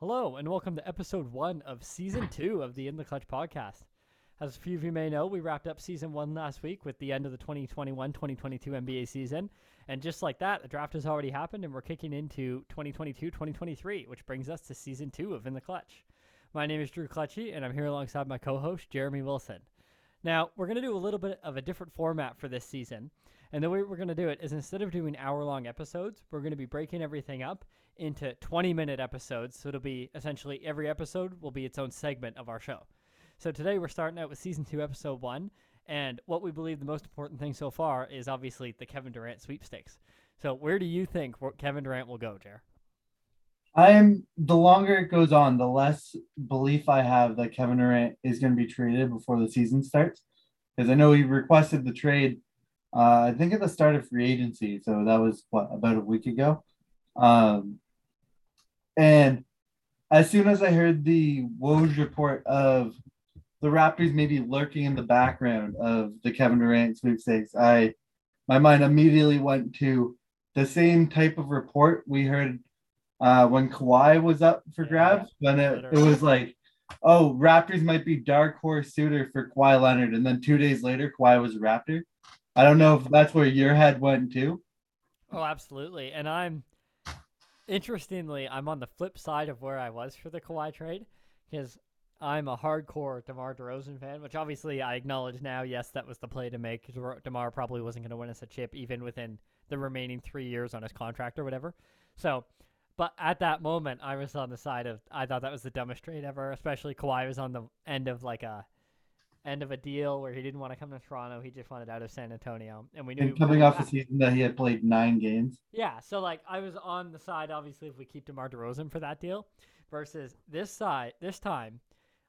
Hello, and welcome to episode one of season two of the In the Clutch podcast. As a few of you may know, we wrapped up season one last week with the end of the 2021 2022 NBA season. And just like that, the draft has already happened, and we're kicking into 2022 2023, which brings us to season two of In the Clutch. My name is Drew Clutchy, and I'm here alongside my co host, Jeremy Wilson. Now, we're going to do a little bit of a different format for this season. And the way we're going to do it is instead of doing hour long episodes, we're going to be breaking everything up into 20 minute episodes. So it'll be essentially every episode will be its own segment of our show. So today we're starting out with season two, episode one. And what we believe the most important thing so far is obviously the Kevin Durant sweepstakes. So where do you think Kevin Durant will go, Jer? I'm the longer it goes on, the less belief I have that Kevin Durant is going to be traded before the season starts. Because I know he requested the trade, uh, I think at the start of free agency. So that was what about a week ago. Um, and as soon as I heard the Woj report of the Raptors maybe lurking in the background of the Kevin Durant sweepstakes, I my mind immediately went to the same type of report we heard uh, when Kawhi was up for grabs. When it, it was like, oh, Raptors might be dark horse suitor for Kawhi Leonard, and then two days later, Kawhi was a Raptor. I don't know if that's where your head went too. Oh, absolutely. And I'm interestingly, I'm on the flip side of where I was for the Kawhi trade because I'm a hardcore DeMar DeRozan fan, which obviously I acknowledge now. Yes, that was the play to make. DeMar probably wasn't going to win us a chip even within the remaining three years on his contract or whatever. So, but at that moment, I was on the side of I thought that was the dumbest trade ever. Especially Kawhi was on the end of like a end of a deal where he didn't want to come to Toronto. He just wanted out of San Antonio, and we knew and coming off the season that he had played nine games. Yeah, so like I was on the side, obviously, if we keep DeMar DeRozan for that deal, versus this side. This time,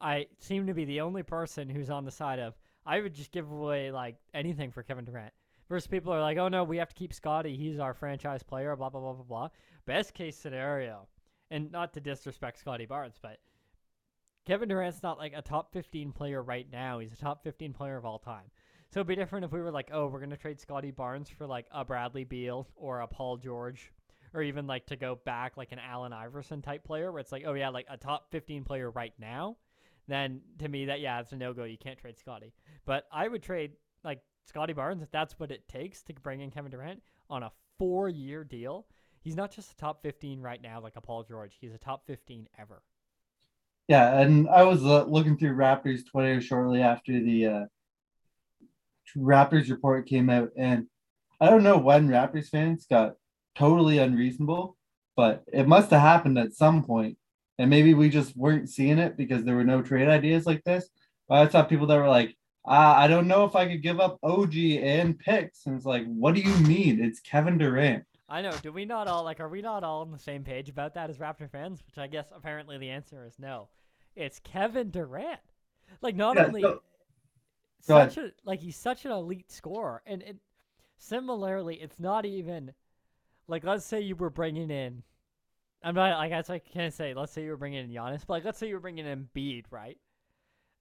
I seem to be the only person who's on the side of I would just give away like anything for Kevin Durant. Versus people are like, oh no, we have to keep Scottie. He's our franchise player. Blah blah blah blah blah. Best case scenario, and not to disrespect Scottie Barnes, but Kevin Durant's not like a top 15 player right now. He's a top 15 player of all time. So it'd be different if we were like, oh, we're going to trade Scottie Barnes for like a Bradley Beal or a Paul George or even like to go back like an Allen Iverson type player where it's like, oh yeah, like a top 15 player right now. Then to me that yeah, it's a no go. You can't trade Scottie. But I would trade like Scottie Barnes if that's what it takes to bring in Kevin Durant on a 4-year deal. He's not just a top 15 right now like a Paul George. He's a top 15 ever. Yeah, and I was uh, looking through Raptors Twitter shortly after the uh, Raptors report came out, and I don't know when Raptors fans got totally unreasonable, but it must have happened at some point, and maybe we just weren't seeing it because there were no trade ideas like this. But I saw people that were like, uh, "I don't know if I could give up OG and picks," and it's like, "What do you mean? It's Kevin Durant." I know. Do we not all like? Are we not all on the same page about that as Raptor fans? Which I guess apparently the answer is no it's Kevin Durant. Like not yeah, only so, such a like he's such an elite scorer, and it, similarly, it's not even like let's say you were bringing in. I'm not. I guess I can't say. Let's say you were bringing in Giannis, but like let's say you were bringing in Embiid, right?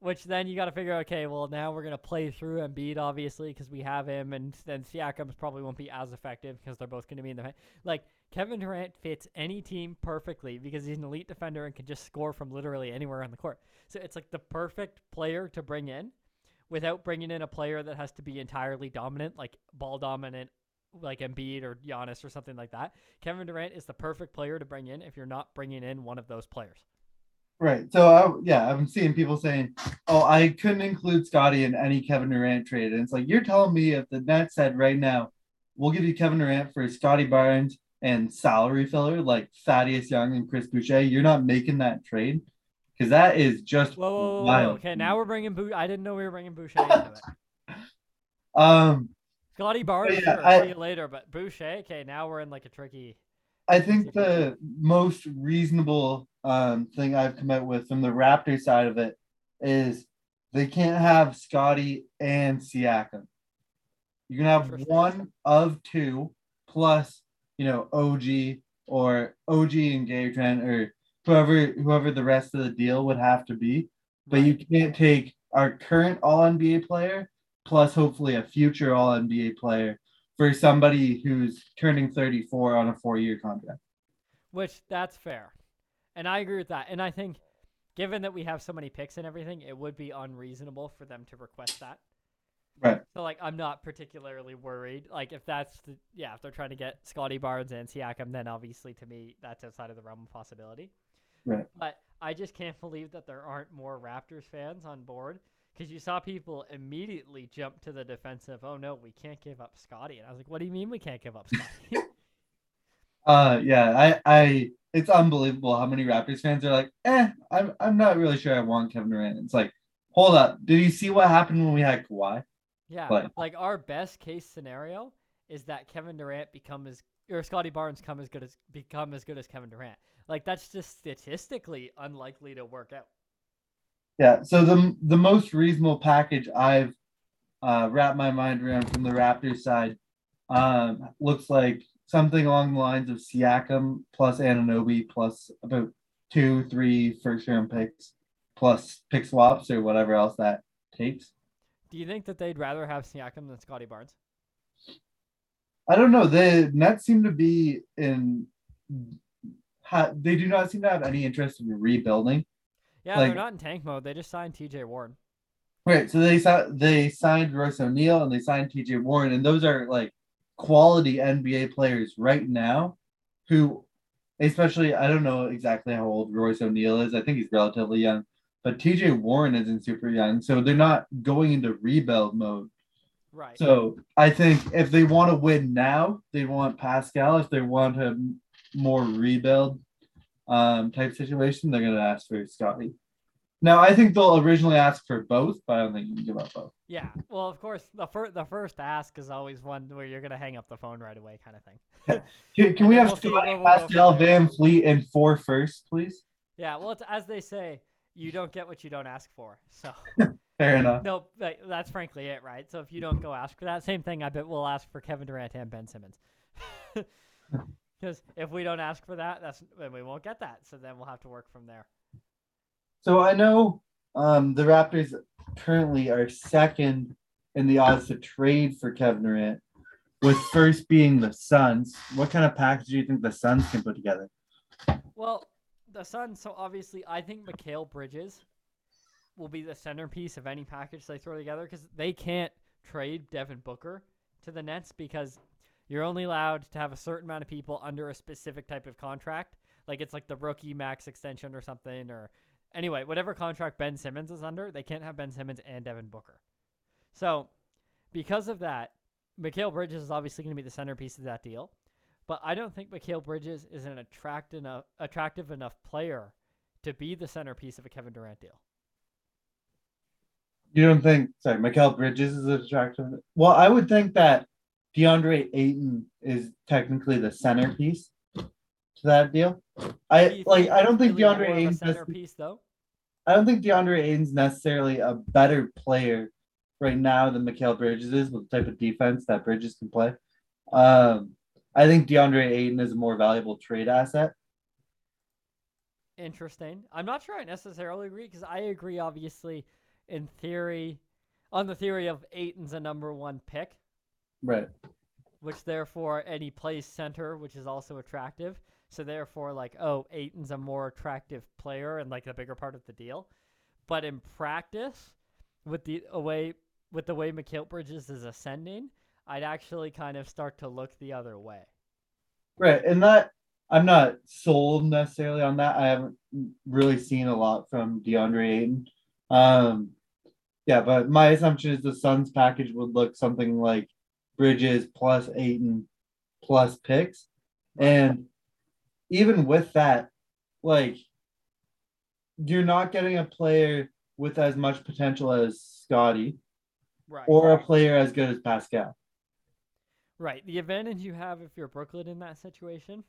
Which then you got to figure, out, okay, well now we're gonna play through Embiid obviously because we have him, and then Siakam probably won't be as effective because they're both gonna be in the like Kevin Durant fits any team perfectly because he's an elite defender and can just score from literally anywhere on the court. So it's like the perfect player to bring in without bringing in a player that has to be entirely dominant, like ball dominant, like Embiid or Giannis or something like that. Kevin Durant is the perfect player to bring in if you're not bringing in one of those players. Right. So I, yeah, I'm seeing people saying, "Oh, I couldn't include Scottie in any Kevin Durant trade," and it's like you're telling me if the Nets said right now, "We'll give you Kevin Durant for Scottie Barnes and salary filler like Thaddeus Young and Chris Boucher, you're not making that trade because that is just whoa, whoa, whoa, Okay, now we're bringing Boucher. I didn't know we were bringing Boucher into it. Um, Scottie Barnes, yeah, sure, I, see you later. But Boucher, okay, now we're in like a tricky. I think the most reasonable um, thing I've come up with from the Raptor side of it is they can't have Scottie and Siakam. You can have one of two plus you know, OG or OG and Gary Trent or whoever whoever the rest of the deal would have to be. But you can't take our current all NBA player plus hopefully a future all NBA player for somebody who's turning 34 on a four year contract. Which that's fair. And I agree with that. And I think, given that we have so many picks and everything, it would be unreasonable for them to request that. Right. So like, I'm not particularly worried. Like, if that's the yeah, if they're trying to get Scottie Barnes and Siakam, then obviously to me that's outside of the realm of possibility. Right. But I just can't believe that there aren't more Raptors fans on board because you saw people immediately jump to the defensive. Oh no, we can't give up Scottie, and I was like, what do you mean we can't give up Scottie? Uh, yeah, I, I, it's unbelievable how many Raptors fans are like, eh, I'm, I'm not really sure I want Kevin Durant. It's like, hold up, did you see what happened when we had Kawhi? Yeah, But- like our best case scenario is that Kevin Durant become as or Scottie Barnes come as good as become as good as Kevin Durant. Like that's just statistically unlikely to work out. Yeah. So the the most reasonable package I've uh, wrapped my mind around from the Raptors side um, looks like something along the lines of Siakam plus Anunoby plus about two, three first round picks plus pick swaps or whatever else that takes. Do you think that they'd rather have Siakam than Scottie Barnes? I don't know. The Nets seem to be in. Ha, they do not seem to have any interest in rebuilding. Yeah, Like- they're not in tank mode. They just signed T.J. Warren. Right. So they they signed Royce O'Neale and they signed T.J. Warren, and those are like quality NBA players right now, who, especially I don't know exactly how old Royce O'Neale is. I think he's relatively young, but T.J. Warren isn't super young, so they're not going into rebuild mode. Right. So I think if they want to win now, they want Pascal. If they want a more rebuild um, type situation, they're gonna ask for Scottie. Now I think they'll originally ask for both, but I don't think you can give up both. yeah. Well, of course, the first the first ask is always one where you're gonna hang up the phone right away, kind of thing. Can, can we have see Scottie, where we'll Pascal. VanVleet, and four first, please? Yeah. Well, it's as they say, you don't get what you don't ask for. So. Fair enough. No, like, that's frankly it, right? So if you don't go ask for that, same thing. I bet we'll ask for Kevin Durant and Ben Simmons. Because if we don't ask for that, that's then we won't get that. So then we'll have to work from there. So I know um, the Raptors currently are second in the odds to trade for Kevin Durant, with first being the Suns. What kind of package do you think the Suns can put together? Well, the Suns. So obviously, I think Mikal Bridges will be the centerpiece of any package they throw together because they can't trade Devin Booker to the Nets because you're only allowed to have a certain amount of people under a specific type of contract. Like it's like the rookie max extension or something, or anyway, whatever contract Ben Simmons is under, they can't have Ben Simmons and Devin Booker. So, because of that, Mikal Bridges is obviously going to be the centerpiece of that deal. But I don't think Mikal Bridges is an attract enough, attractive enough player to be the centerpiece of a Kevin Durant deal. You don't think? Sorry, Mikal Bridges is attractive. Well, I would think that DeAndre Ayton is technically the centerpiece to that deal. I like. I don't think really DeAndre Ayton's. centerpiece though. I don't think DeAndre Ayton's necessarily a better player right now than Mikal Bridges is with the type of defense that Bridges can play. Um, I think DeAndre Ayton is a more valuable trade asset. Interesting. I'm not sure I necessarily agree because I agree, obviously, in theory, on the theory of Ayton's a number one pick, Right. which therefore, and he plays center, which is also attractive. So therefore, like, oh, Ayton's a more attractive player and like the bigger part of the deal. But in practice, with the way with the way Mikal Bridges is ascending, I'd actually kind of start to look the other way. Right. And that I'm not sold necessarily on that. I haven't really seen a lot from DeAndre Ayton. Um, yeah, but my assumption is the Suns package would look something like Bridges plus Ayton plus picks. And even with that, like you're not getting a player with as much potential as Scottie Right. or a player as good as Pascal. Right. The advantage you have if you're Brooklyn in that situation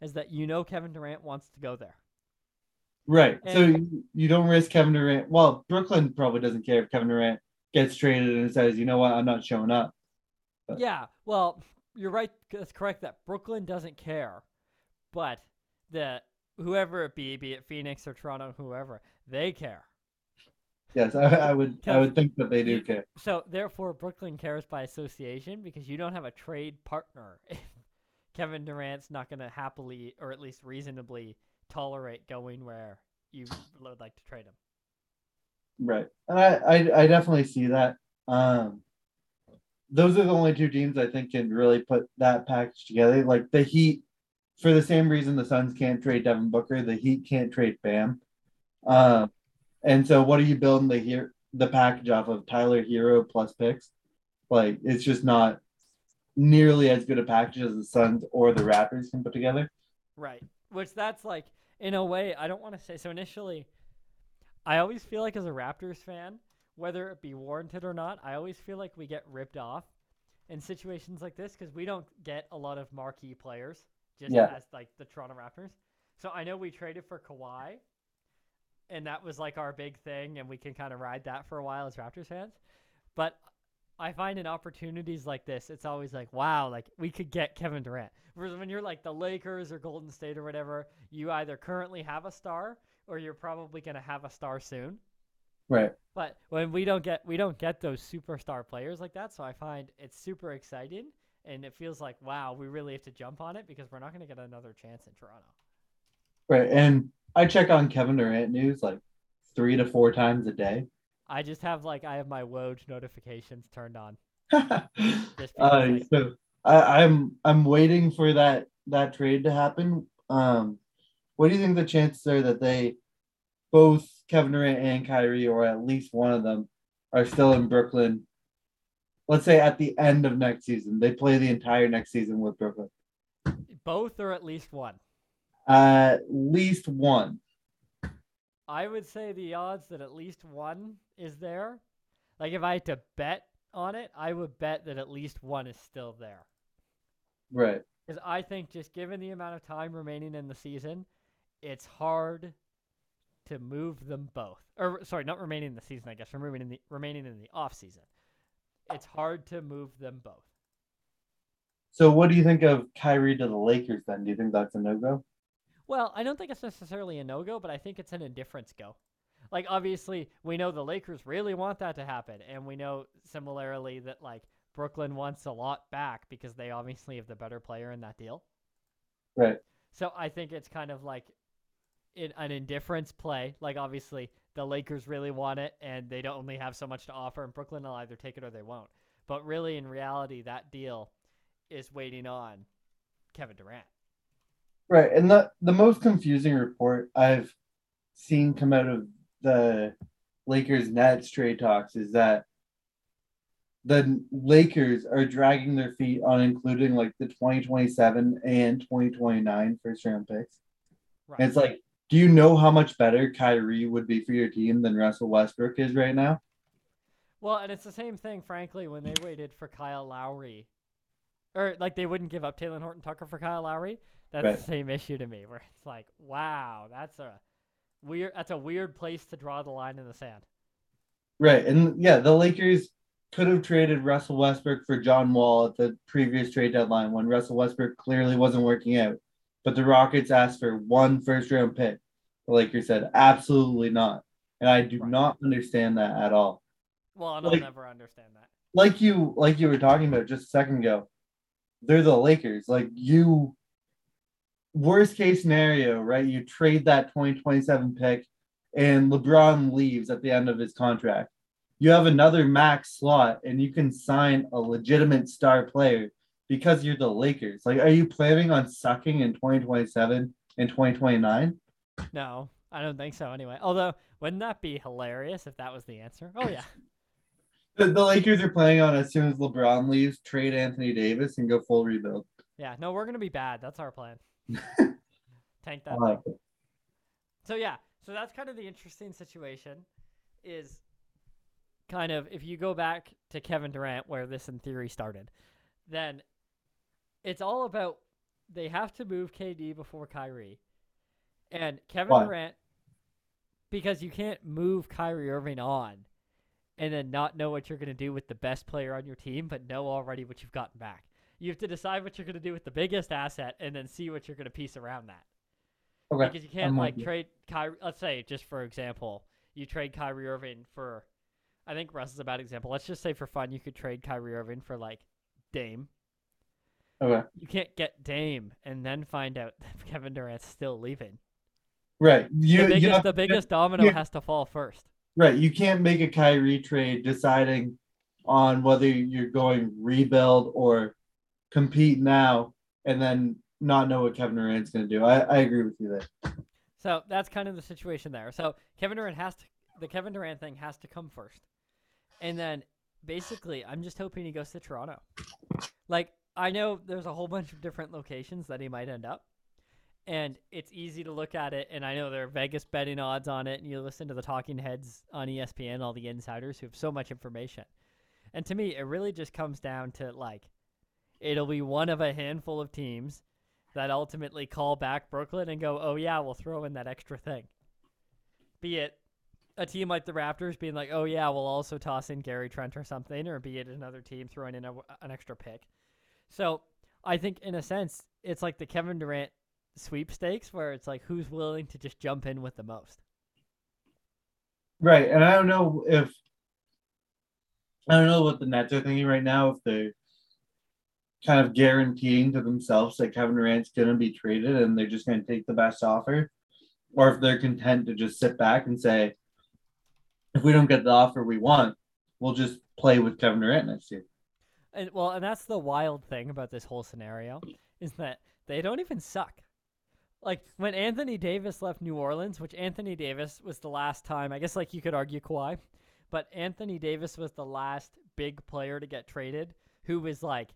is that you know Kevin Durant wants to go there. Right. so you, you don't risk Kevin Durant. Well, Brooklyn probably doesn't care if Kevin Durant gets traded and says, you know what, I'm not showing up. But- Yeah. Well, you're right. That's correct. That Brooklyn doesn't care, but the whoever it be, be it Phoenix or Toronto, whoever, they care. Yes, I, I would I would think that they do care. So therefore, Brooklyn cares by association because you don't have a trade partner. Kevin Durant's not going to happily or at least reasonably tolerate going where you would like to trade him. Right. And I, I I definitely see that. Um those are the only two teams I think can really put that package together. Like the Heat, for the same reason the Suns can't trade Devin Booker, the Heat can't trade Bam. Um and so what are you building the here the package off of Tyler Herro plus picks? Like it's just not nearly as good a package as the Suns or the Raptors can put together. Right. Which that's like in a way I don't want to say so initially I always feel like as a Raptors fan, whether it be warranted or not, I always feel like we get ripped off in situations like this because we don't get a lot of marquee players just Yeah. as like the Toronto Raptors. So I know we traded for Kawhi, and that was like our big thing, and we can kind of ride that for a while as Raptors fans. But I find in opportunities like this, it's always like, wow, like we could get Kevin Durant. Whereas when you're like the Lakers or Golden State or whatever, you either currently have a star or you're probably going to have a star soon. Right. But when we don't get we don't get those superstar players like that, so I find it's super exciting and it feels like wow, we really have to jump on it because we're not going to get another chance in Toronto. Right. And I check on Kevin Durant news like three to four times a day. I just have like I have my Woj notifications turned on. uh, like- so I, I'm I'm waiting for that that trade to happen. Um, what do you think the chances are that they both Kevin Durant and Kyrie, or at least one of them, are still in Brooklyn? Let's say at the end of next season, they play the entire next season with Brooklyn. Both or at least one. At least one. I would say the odds that at least one is there. Like if I had to bet on it, I would bet that at least one is still there. Right. Because I think just given the amount of time remaining in the season, it's hard to move them both. Or sorry, not remaining in the season, I guess, remaining in the remaining in the off season. It's hard to move them both. So what do you think of Kyrie to the Lakers then? Do you think that's a no go? Well, I don't think it's necessarily a no go, but I think it's an indifference go. Like obviously, we know the Lakers really want that to happen, and we know similarly that like Brooklyn wants a lot back because they obviously have the better player in that deal. Right. So I think it's kind of like in an indifference play. Like obviously the Lakers really want it and they don't only have so much to offer and Brooklyn will either take it or they won't. But really in reality that deal is waiting on Kevin Durant. Right. And the the most confusing report I've seen come out of the Lakers Nets trade talks is that the Lakers are dragging their feet on including like the 2027 and 2029 first round picks. Right. And it's like, do you know how much better Kyrie would be for your team than Russell Westbrook is right now? Well, and it's the same thing, frankly, when they waited for Kyle Lowry, or like they wouldn't give up Talen Horton Tucker for Kyle Lowry. That's Right. the same issue to me, where it's like, wow, that's a weird, that's a weird place to draw the line in the sand. Right. And yeah, the Lakers could have traded Russell Westbrook for John Wall at the previous trade deadline when Russell Westbrook clearly wasn't working out. But the Rockets asked for one first round pick. The you said, absolutely not. And I do Right. not understand that at all. Well, and I'll Like- never understand that. Like you like you were talking about just a second ago, they're the Lakers. Like you worst case scenario, right? You trade that 2027 pick and LeBron leaves at the end of his contract. You have another max slot and you can sign a legitimate star player because you're the Lakers. Like, are you planning on sucking in 2027 and 2029? No, I don't think so. Anyway, although wouldn't that be hilarious if that was the answer? Oh yeah, The, the Lakers are playing on as soon as LeBron leaves, trade Anthony Davis and go full rebuild. yeah. No, we're gonna be bad. That's our plan. Tank that like. So yeah, so that's kind of the interesting situation is kind of if you go back to Kevin Durant where this in theory started, then it's all about they have to move KD before Kyrie. And Kevin Why? Durant because you can't move Kyrie Irving on and then not know what you're going to do with the best player on your team but know already what you've gotten back. You have to decide what you're going to do with the biggest asset and then see what you're going to piece around that Okay. because you can't I'm like you. trade Kyrie. Let's say, just for example, you trade Kyrie Irving for. I think Russ is a bad example. Let's just say for fun, you could trade Kyrie Irving for like Dame. Okay. You can't get Dame and then find out that Kevin Durant's still leaving. Right. You, the biggest, you have- the biggest domino yeah. has to fall first. Right. You can't make a Kyrie trade deciding on whether you're going rebuild or compete now and then not know what Kevin Durant's going to do. I, I agree with you there. So that's kind of the situation there. So Kevin Durant has to, the Kevin Durant thing has to come first, and then basically, I'm just hoping he goes to Toronto. Like I know there's a whole bunch of different locations that he might end up, and it's easy to look at it. And I know there are Vegas betting odds on it, and you listen to the talking heads on ESPN, all the insiders who have so much information. And to me, it really just comes down to like, it'll be one of a handful of teams that ultimately call back Brooklyn and go, oh, yeah, we'll throw in that extra thing. Be it a team like the Raptors being like, oh, yeah, we'll also toss in Gary Trent or something, or be it another team throwing in a, an extra pick. So I think, in a sense, it's like the Kevin Durant sweepstakes where it's like, who's willing to just jump in with the most? Right. And I don't know if I don't know what the Nets are thinking right now, if they're kind of guaranteeing to themselves that Kevin Durant's gonna be traded and they're just gonna take the best offer, or if they're content to just sit back and say, if we don't get the offer we want, we'll just play with Kevin Durant next year. And well, and that's the wild thing about this whole scenario is that they don't even suck. Like when Anthony Davis left New Orleans, which Anthony Davis was the last time, I guess like you could argue Kawhi, but Anthony Davis was the last big player to get traded who was like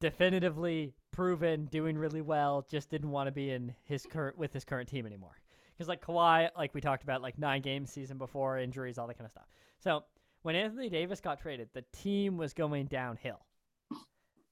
definitively proven doing really well, just didn't want to be in his current with his current team anymore. Because like Kawhi, like we talked about, like nine games season before injuries, all that kind of stuff. So when Anthony Davis got traded, the team was going downhill.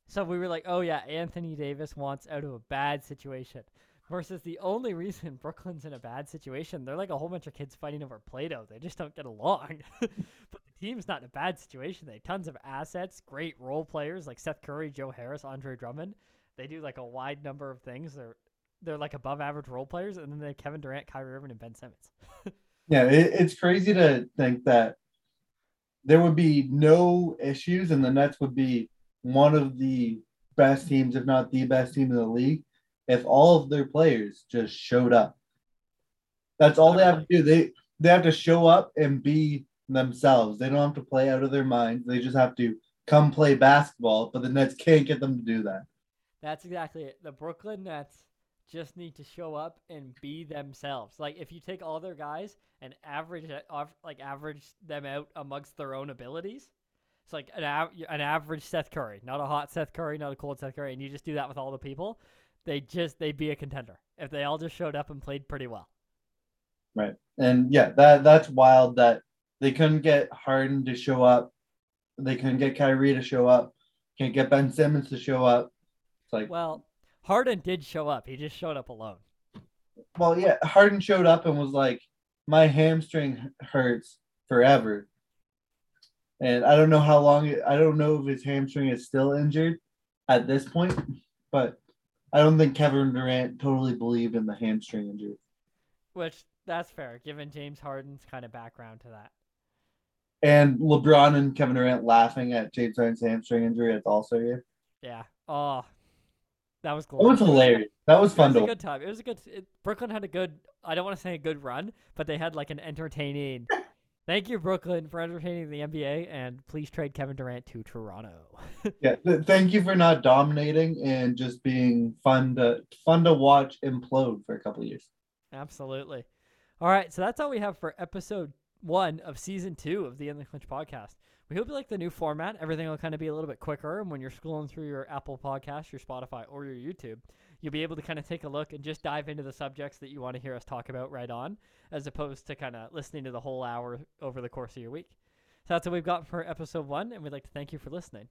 So we were like, oh yeah, Anthony Davis wants out of a bad situation. Versus the only reason Brooklyn's in a bad situation, they're like a whole bunch of kids fighting over Play-Doh. They just don't get along. but the team's not in a bad situation. They have tons of assets, great role players like Seth Curry, Joe Harris, Andre Drummond. They do like a wide number of things. They're they're like above average role players, and then they have Kevin Durant, Kyrie Irving, and Ben Simmons. Yeah, it, it's crazy to think that there would be no issues and the Nets would be one of the best teams, if not the best team in the league, if all of their players just showed up. That's all they have to do. They they have to show up and be themselves. They don't have to play out of their minds. They just have to come play basketball, but the Nets can't get them to do that. That's exactly it. The Brooklyn Nets just need to show up and be themselves. Like if you take all their guys and average like average them out amongst their own abilities. It's like an av- an average Seth Curry, not a hot Seth Curry, not a cold Seth Curry, and you just do that with all the people. They just they'd be a contender if they all just showed up and played pretty well. Right. And yeah, that that's wild that they couldn't get Harden to show up. They couldn't get Kyrie to show up. Can't get Ben Simmons to show up. It's like, well, Harden did show up. He just showed up alone. Well, yeah, Harden showed up and was like, my hamstring hurts forever. And I don't know how long, it, I don't know if his hamstring is still injured at this point, but I don't think Kevin Durant totally believed in the hamstring injury. Which that's fair, given James Harden's kind of background to that. And LeBron and Kevin Durant laughing at James Harden's hamstring injury at the All Star game. Yeah. Oh, that was That was hilarious. That was fun. It was a good time. It was a good. It, Brooklyn had a good. I don't want to say a good run, but they had like an entertaining. Thank you, Brooklyn, for entertaining the NBA, and please trade Kevin Durant to Toronto. Yeah, th- thank you for not dominating and just being fun to fun to watch implode for a couple of years. Absolutely. All right, so that's all we have for episode one of season two of the In the Clutch podcast. We hope you like the new format. Everything will kind of be a little bit quicker, when you're scrolling through your Apple Podcast, your Spotify, or your YouTube, you'll be able to kind of take a look and just dive into the subjects that you want to hear us talk about right on, as opposed to kind of listening to the whole hour over the course of your week. So that's what we've got for episode one, and we'd like to thank you for listening.